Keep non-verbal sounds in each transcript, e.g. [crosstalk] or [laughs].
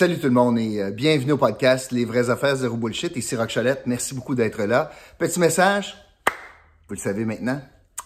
Salut tout le monde et euh, bienvenue au podcast Les vraies affaires zéro bullshit. Ici Rock Cholette, merci beaucoup d'être là. Petit message, vous le savez maintenant,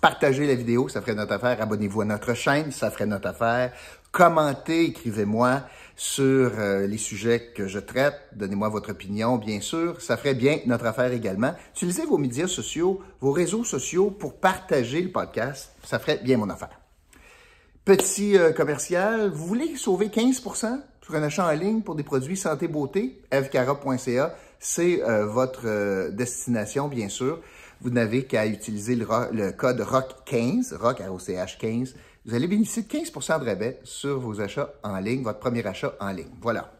partagez la vidéo, ça ferait notre affaire. Abonnez-vous à notre chaîne, ça ferait notre affaire. Commentez, écrivez-moi sur euh, les sujets que je traite. Donnez-moi votre opinion, bien sûr. Ça ferait bien notre affaire également. Utilisez vos médias sociaux, vos réseaux sociaux pour partager le podcast. Ça ferait bien mon affaire. Petit euh, commercial, vous voulez sauver 15% sur un achat en ligne pour des produits santé-beauté? evcara.ca, c'est euh, votre euh, destination, bien sûr. Vous n'avez qu'à utiliser le, le, code ROCK15, ROCK, R-O-C-H 15. Vous allez bénéficier de 15% de rabais sur vos achats en ligne, votre premier achat en ligne. Voilà.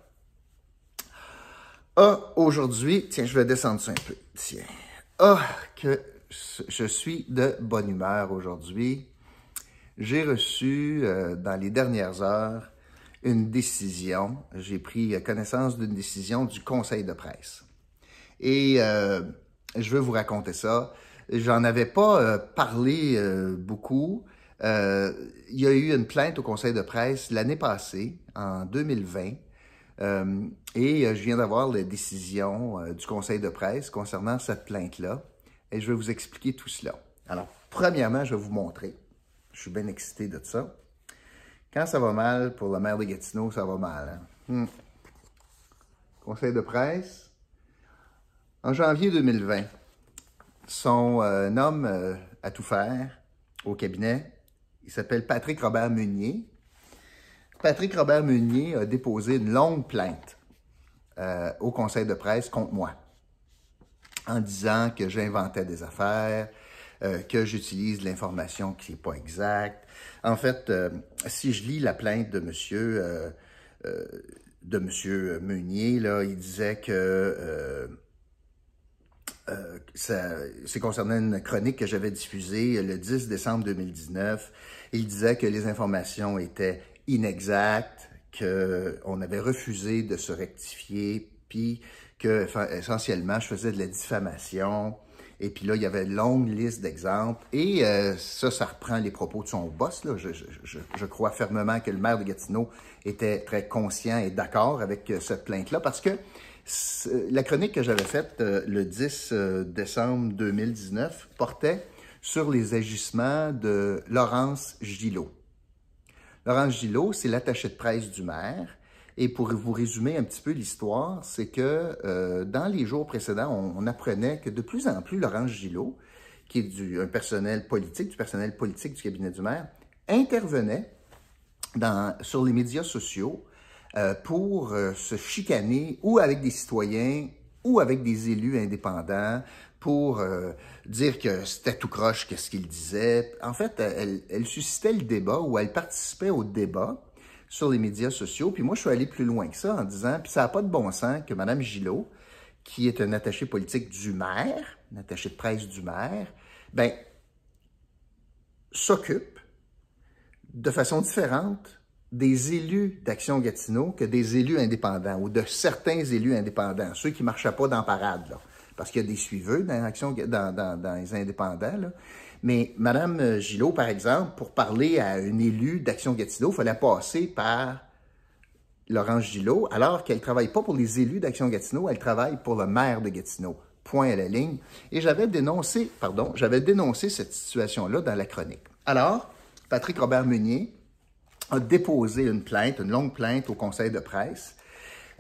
Ah, aujourd'hui, tiens, je vais descendre ça un peu. Tiens. Ah, que je suis de bonne humeur aujourd'hui j'ai reçu euh, dans les dernières heures une décision. J'ai pris connaissance d'une décision du conseil de presse. Et euh, je veux vous raconter ça. J'en avais pas euh, parlé euh, beaucoup. Euh, il y a eu une plainte au conseil de presse l'année passée, en 2020. et je viens d'avoir la décision du conseil de presse concernant cette plainte-là. Et je vais vous expliquer tout cela. Alors, premièrement, je vais vous montrer. Je suis bien excité de ça. Quand ça va mal pour la maire de Gatineau, ça va mal. Hein? Hmm. Conseil de presse. En janvier 2020, son euh, homme euh, à tout faire au cabinet, il s'appelle Patrick Robert Meunier. Patrick Robert Meunier a déposé une longue plainte euh, au conseil de presse contre moi en disant que j'inventais des affaires, euh, que j'utilise l'information qui n'est pas exacte. En fait, euh, si je lis la plainte de monsieur, euh, de monsieur Meunier, là, il disait que c'est concernant une chronique que j'avais diffusée le 10 décembre 2019. Il disait que les informations étaient inexactes, qu'on avait refusé de se rectifier, puis que essentiellement je faisais de la diffamation, et puis là, il y avait une longue liste d'exemples. Et euh, ça, ça reprend les propos de son boss. Là. Je, je, je, crois fermement que le maire de Gatineau était très conscient et d'accord avec euh, cette plainte-là parce que la chronique que j'avais faite euh, le 10 décembre 2019 portait sur les agissements de Laurence Gillot. Laurence Gillot, c'est l'attaché de presse du maire et pour vous résumer un petit peu l'histoire, c'est que euh, dans les jours précédents, on, apprenait que de plus en plus Laurence Gillot, qui est du, un personnel politique, du personnel politique du cabinet du maire, intervenait dans, sur les médias sociaux euh, pour euh, se chicaner ou avec des citoyens ou avec des élus indépendants pour euh, dire que c'était tout croche qu'est-ce qu'il disait. En fait, elle, elle suscitait le débat ou elle participait au débat sur les médias sociaux. Puis moi, je suis allé plus loin que ça en disant, puis ça n'a pas de bon sens que Mme Gillot, qui est un attaché politique du maire, un attaché de presse du maire, ben, s'occupe de façon différente des élus d'Action Gatineau que des élus indépendants ou de certains élus indépendants, ceux qui ne marchaient pas dans parade, là, parce qu'il y a des suiveux dans, les indépendants. Là. Mais Mme Gillot, par exemple, pour parler à une élue d'Action Gatineau, il fallait passer par Laurence Gillot, alors qu'elle ne travaille pas pour les élus d'Action Gatineau, elle travaille pour le maire de Gatineau. Point à la ligne. Et j'avais dénoncé, pardon, j'avais dénoncé cette situation-là dans la chronique. Alors, Patrick Robert Meunier a déposé une plainte, une longue plainte au conseil de presse.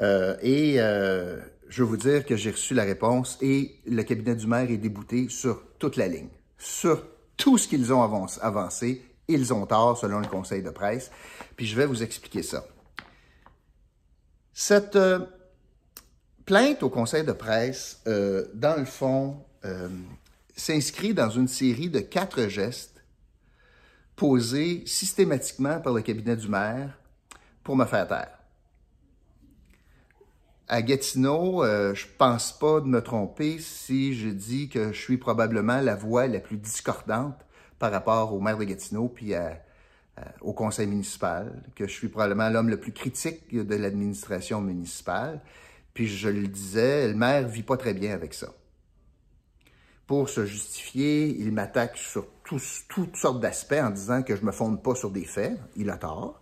Euh, et euh, je veux vous dire que j'ai reçu la réponse et le cabinet du maire est débouté sur toute la ligne sur tout ce qu'ils ont avancé. Ils ont tort, selon le conseil de presse. Puis je vais vous expliquer ça. Cette euh, plainte au conseil de presse, euh, dans le fond, euh, s'inscrit dans une série de quatre gestes posés systématiquement par le cabinet du maire pour me faire taire à Gatineau, euh, je pense pas de me tromper si je dis que je suis probablement la voix la plus discordante par rapport au maire de Gatineau puis au conseil municipal, que je suis probablement l'homme le plus critique de l'administration municipale. Puis je le disais, le maire vit pas très bien avec ça. Pour se justifier, il m'attaque sur toutes sortes d'aspects en disant que je me fonde pas sur des faits. Il a tort.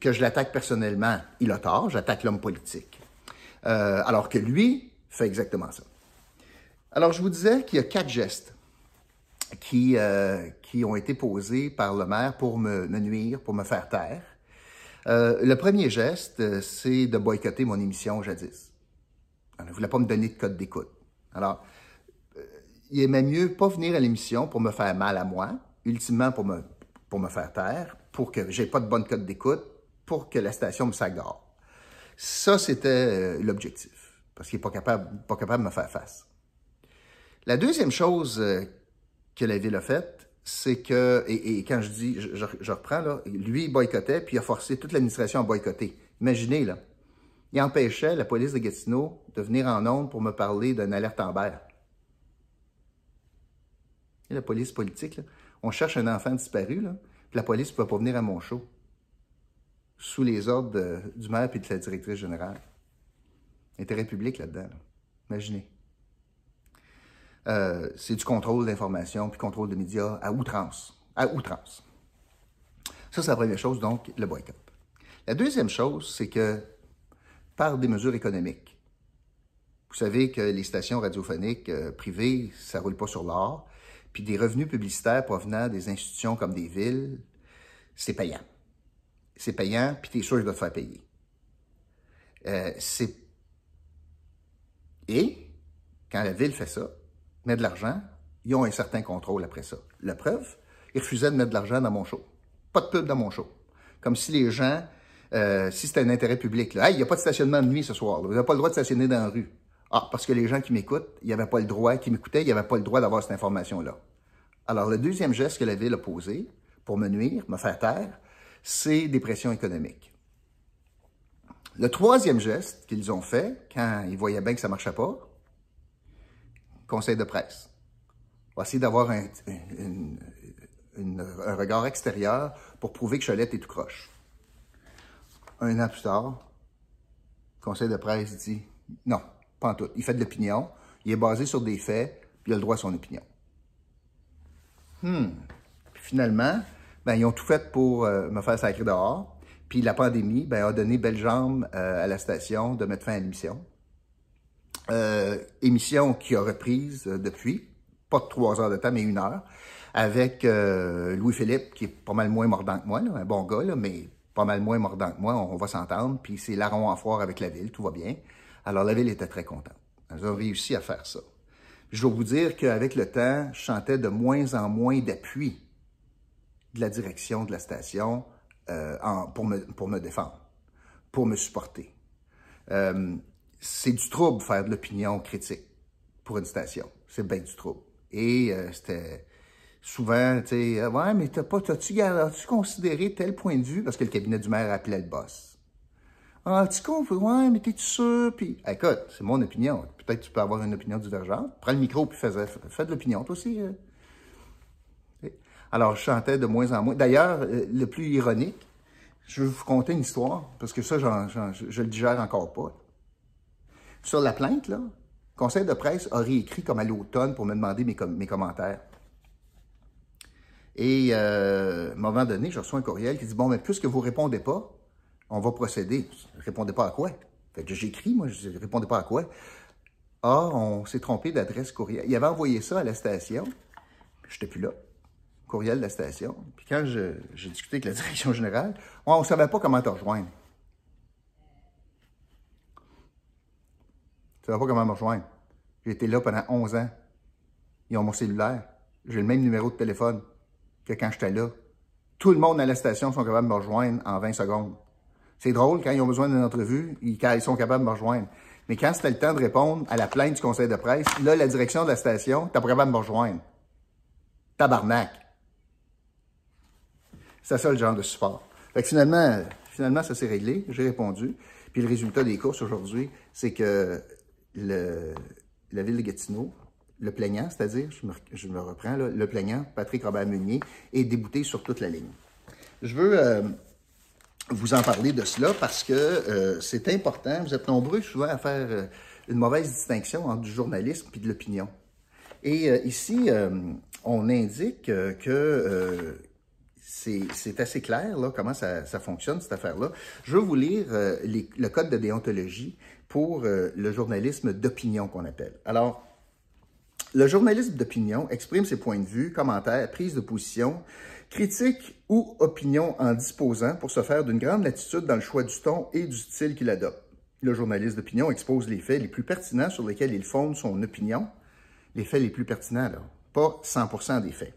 que je l'attaque personnellement, il a tort, j'attaque l'homme politique. Euh, alors que lui fait exactement ça. Alors, je vous disais qu'il y a quatre gestes qui, euh, ont été posés par le maire pour me, nuire, pour me faire taire. Euh, le premier geste, c'est de boycotter mon émission jadis. Il ne voulait pas me donner de code d'écoute. Alors, il aimait mieux pas venir à l'émission pour me faire mal à moi, ultimement pour me, pour me faire taire, pour que j'ai pas de bonne code d'écoute, pour que la station me s'agore. Ça, c'était euh, l'objectif, parce qu'il n'est pas capable, pas capable de me faire face. La deuxième chose euh, que la ville a faite, c'est que, et, quand je dis, je, reprends, là, lui, boycottait, puis il a forcé toute l'administration à boycotter. Imaginez, là, il empêchait la police de Gatineau de venir en ondes pour me parler d'une alerte en Amber. La police politique, là, on cherche un enfant disparu, là, puis la police ne peut pas venir à mon sous les ordres du maire et de la directrice générale. Intérêt public là-dedans. Imaginez. Euh, c'est du contrôle d'information puis contrôle de médias à outrance. À outrance. Ça, c'est la première chose, donc, le boycott. La deuxième chose, c'est que par des mesures économiques, vous savez que les stations radiophoniques euh, privées, ça roule pas sur l'or, puis des revenus publicitaires provenant des institutions comme des villes, c'est payant c'est payant, puis tu es sûr qu'il va te faire payer. Euh. Et, quand la ville fait ça, met de l'argent, ils ont un certain contrôle après ça. La preuve, ils refusaient de mettre de l'argent dans mon show. Pas de pub dans mon show. Comme si les gens, euh, si c'était un intérêt public, là, il n'y a pas de stationnement de nuit ce soir, vous n'avez pas le droit de stationner dans la rue. Ah, parce que les gens qui m'écoutent, ils n'avaient pas le droit, qui m'écoutaient, ils n'avaient pas le droit d'avoir cette information-là. Alors, le deuxième geste que la ville a posé pour me nuire, me faire taire, c'est des pressions économiques. Le troisième geste qu'ils ont fait, quand ils voyaient bien que ça ne marchait pas, conseil de presse. On va essayer d'avoir un, regard extérieur pour prouver que Cholette est tout croche. Un an plus tard, conseil de presse dit non, pas en tout. Il fait de l'opinion, il est basé sur des faits, puis il a le droit à son opinion. Hmm. finalement, ben, ils ont tout fait pour euh, me faire sacrer dehors. Puis la pandémie ben, a donné belle jambe euh, à la station de mettre fin à l'émission. Euh, émission qui a reprise depuis, pas de trois heures de temps, mais une heure, avec Louis-Philippe, qui est pas mal moins mordant que moi, un bon gars, mais pas mal moins mordant que moi, on, va s'entendre, puis c'est larron en foire avec la ville, tout va bien. Alors la ville était très contente. Ils ont réussi à faire ça. Je dois vous dire qu'avec le temps, je chantais de moins en moins d'appui de la direction de la station euh, pour, me, pour me défendre, pour me supporter. Euh, c'est du trouble faire de l'opinion critique pour une station. C'est bien du trouble. Et euh, c'était souvent, tu sais, ouais, mais t'as pas, t'as-tu, as-tu considéré tel point de vue? Parce que le cabinet du maire appelait le boss. Ah, tu comprends? Ouais, mais t'es-tu sûr? Puis, écoute, c'est mon opinion. Peut-être que tu peux avoir une opinion divergente. Prends le micro puis fais, fais de l'opinion, toi aussi. Alors, je chantais de moins en moins. D'ailleurs, euh, le plus ironique, je vais vous conter une histoire, parce que ça, je le digère encore pas. Sur la plainte, le conseil de presse a réécrit comme à l'automne pour me demander mes, commentaires. Et euh, à un moment donné, je reçois un courriel qui dit Bon, mais puisque vous ne répondez pas, on va procéder. Répondais pas à quoi? Fait que j'écris, moi, je ne répondais pas à quoi? Ah, on s'est trompé d'adresse courriel. Il avait envoyé ça à la station. Je n'étais plus là courriel de la station. Puis quand j'ai discuté avec la [laughs] direction générale, on ne savait pas comment te rejoindre. On ne savait pas comment me rejoindre. J'ai été là pendant 11 ans. Ils ont mon cellulaire. J'ai le même numéro de téléphone que quand j'étais là. Tout le monde à la station sont capables de me rejoindre en 20 secondes. C'est drôle, quand ils ont besoin d'une entrevue, ils, ils sont capables de me rejoindre. Mais quand c'était le temps de répondre à la plainte du conseil de presse, là, la direction de la station, t'as pas capable de me rejoindre. Tabarnak. C'est ça le genre de support. Fait que finalement, finalement, ça s'est réglé. J'ai répondu. Puis le résultat des courses aujourd'hui, c'est que le, la ville de Gatineau, le plaignant, c'est-à-dire, je me, reprends, le plaignant, Patrick Robert-Meunier, est débouté sur toute la ligne. Je veux euh, vous en parler de cela parce que euh, c'est important. Vous êtes nombreux souvent à faire euh, une mauvaise distinction entre du journalisme et de l'opinion. Et ici, on indique que c'est assez clair là, comment ça, fonctionne, cette affaire-là. Je vais vous lire euh, le code de déontologie pour euh, le journalisme d'opinion qu'on appelle. Alors, le journalisme d'opinion exprime ses points de vue, commentaires, prises de position, critiques ou opinions en disposant pour se faire d'une grande latitude dans le choix du ton et du style qu'il adopte. Le journaliste d'opinion expose les faits les plus pertinents sur lesquels il fonde son opinion. Les faits les plus pertinents, là, pas 100% des faits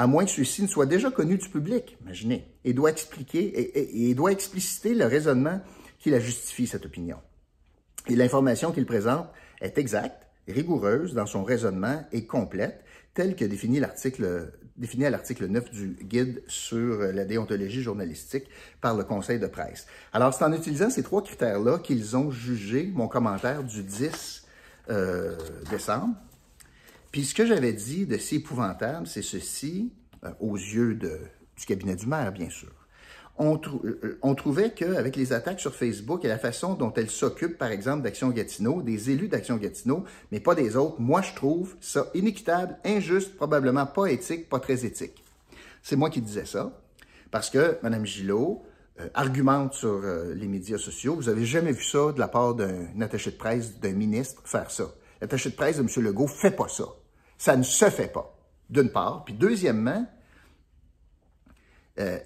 à moins que ceux-ci ne soient déjà connus du public, imaginez, et doit expliquer et, doit expliciter le raisonnement qui la justifie, cette opinion. Et l'information qu'il présente est exacte, rigoureuse dans son raisonnement et complète, telle que définie l'article définie à l'article 9 du guide sur la déontologie journalistique par le Conseil de presse. Alors, c'est en utilisant ces trois critères-là qu'ils ont jugé mon commentaire du 10 euh, décembre, puis ce que j'avais dit de si épouvantable, c'est ceci, euh, aux yeux du cabinet du maire, bien sûr. On, euh, trouvait qu'avec les attaques sur Facebook et la façon dont elles s'occupent, par exemple, d'Action Gatineau, des élus d'Action Gatineau, mais pas des autres, moi, je trouve ça inéquitable, injuste, probablement pas éthique, pas très éthique. C'est moi qui disais ça, parce que Mme Gillot euh, argumente sur les médias sociaux. Vous avez jamais vu ça de la part d'un attaché de presse, d'un ministre, faire ça. L'attaché de presse de M. Legault fait pas ça. Ça ne se fait pas, d'une part. Puis deuxièmement, euh,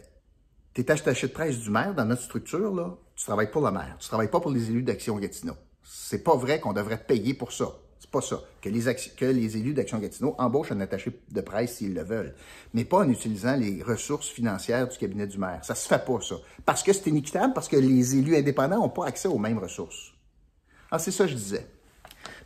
tu es attaché de presse du maire dans notre structure, là, tu travailles pour le maire, tu travailles pas pour les élus d'Action Gatineau. C'est pas vrai qu'on devrait payer pour ça. C'est pas ça. Que les, que les élus d'Action Gatineau embauchent un attaché de presse s'ils le veulent, mais pas en utilisant les ressources financières du cabinet du maire. Ça se fait pas, ça. Parce que c'est inéquitable, parce que les élus indépendants n'ont pas accès aux mêmes ressources. Ah, c'est ça que je disais.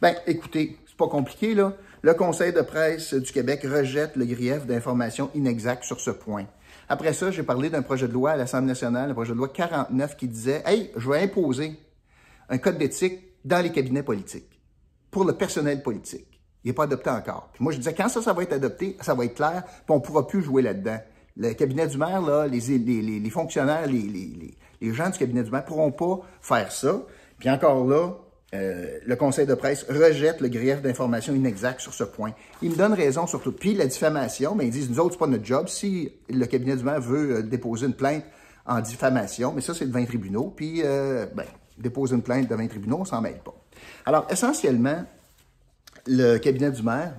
Ben, écoutez, c'est pas compliqué, là. Le Conseil de presse du Québec rejette le grief d'informations inexactes sur ce point. Après ça, j'ai parlé d'un projet de loi à l'Assemblée nationale, un projet de loi 49 qui disait Hey, je vais imposer un code d'éthique dans les cabinets politiques pour le personnel politique. Il n'est pas adopté encore. Puis moi, je disais, quand ça, ça va être adopté, ça va être clair, puis on ne pourra plus jouer là-dedans. Le cabinet du maire, là, les, les, les fonctionnaires, les, gens du cabinet du maire ne pourront pas faire ça. Puis encore là, euh, le conseil de presse rejette le grief d'information inexacte sur ce point. Il me donne raison sur tout. Puis la diffamation, mais ils disent, nous autres, c'est pas notre job. Si le cabinet du maire veut euh, déposer une plainte en diffamation, mais ça, c'est devant les tribunaux, puis, euh, ben, déposer une plainte devant les tribunaux, on s'en mêle pas. Alors, essentiellement, le cabinet du maire,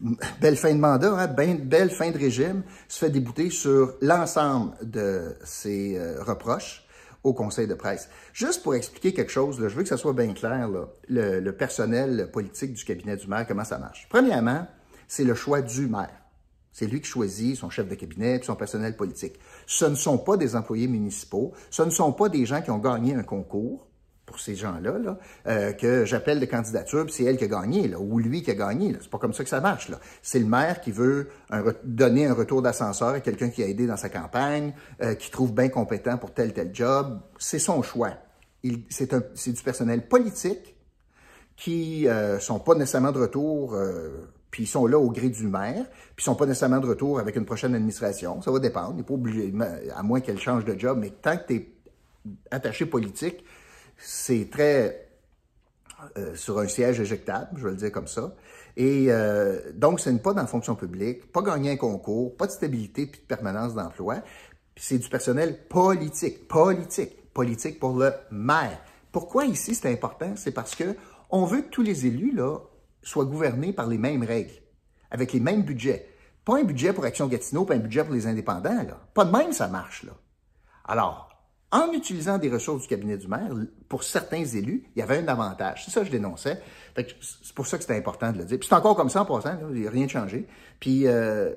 [laughs] belle fin de mandat, hein, ben, belle fin de régime, se fait débouter sur l'ensemble de ses reproches au conseil de presse. Juste pour expliquer quelque chose, je veux que ça soit bien clair, le, personnel politique du cabinet du maire, comment ça marche? Premièrement, c'est le choix du maire. C'est lui qui choisit son chef de cabinet et son personnel politique. Ce ne sont pas des employés municipaux, ce ne sont pas des gens qui ont gagné un concours, pour ces gens-là, là, euh, que j'appelle de candidature, puis c'est elle qui a gagné, ou lui qui a gagné. C'est pas comme ça que ça marche. C'est le maire qui veut donner un retour d'ascenseur à quelqu'un qui a aidé dans sa campagne, euh, qui trouve bien compétent pour tel tel job. C'est son choix. C'est du personnel politique qui euh, sont pas nécessairement de retour, euh, puis ils sont là au gré du maire, puis ils sont pas nécessairement de retour avec une prochaine administration. Ça va dépendre. Il n'est pas obligé, à moins qu'elle change de job, mais tant que tu es attaché politique, c'est très euh, sur un siège éjectable, je vais le dire comme ça. Et euh, donc, ce n'est pas dans la fonction publique, pas gagner un concours, pas de stabilité puis de permanence d'emploi. C'est du personnel politique, politique, politique pour le maire. Pourquoi ici c'est important? C'est parce que on veut que tous les élus là, soient gouvernés par les mêmes règles, avec les mêmes budgets. Pas un budget pour Action Gatineau, pas un budget pour les indépendants. Là. Pas de même, ça marche. là. Alors, en utilisant des ressources du cabinet du maire, pour certains élus, il y avait un avantage. C'est ça que je dénonçais. C'est pour ça que c'était important de le dire. Puis c'est encore comme ça en passant, il n'y a rien de changé. Puis, euh,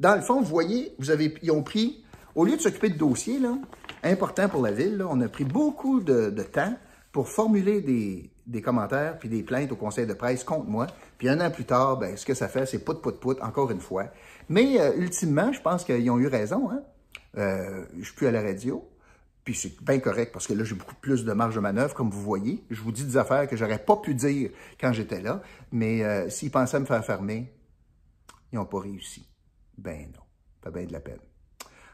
dans le fond, vous voyez, ils ont pris, au lieu de s'occuper de dossiers, là, importants pour la ville, on a pris beaucoup de, temps pour formuler des, des, commentaires puis des plaintes au conseil de presse contre moi. Puis un an plus tard, ben, ce que ça fait, c'est pout, pout, pout, encore une fois. Mais euh, ultimement, je pense qu'ils ont eu raison. Hein? Euh, je suis plus à la radio. Puis c'est bien correct parce que là, j'ai beaucoup plus de marge de manœuvre, comme vous voyez. Je vous dis des affaires que j'aurais pas pu dire quand j'étais là. Mais euh, s'ils pensaient me faire fermer, ils n'ont pas réussi. Ben non. Pas bien de la peine.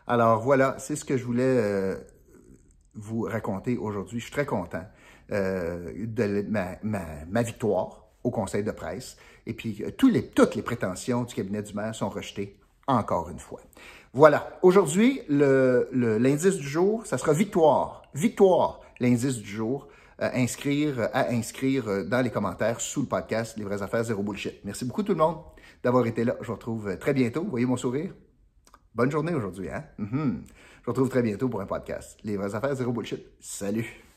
Alors voilà, c'est ce que je voulais euh, vous raconter aujourd'hui. Je suis très content euh, de ma, victoire au conseil de presse. Et puis, tous les, toutes les prétentions du cabinet du maire sont rejetées encore une fois. Voilà. Aujourd'hui, l'indice du jour, ça sera victoire. Victoire, l'indice du jour. Euh, inscrire, à inscrire dans les commentaires sous le podcast Les vraies affaires zéro bullshit. Merci beaucoup tout le monde d'avoir été là. Je vous retrouve très bientôt. Vous voyez mon sourire? Bonne journée aujourd'hui, hein? Mm-hmm. Je vous retrouve très bientôt pour un podcast. Les vraies affaires zéro bullshit. Salut!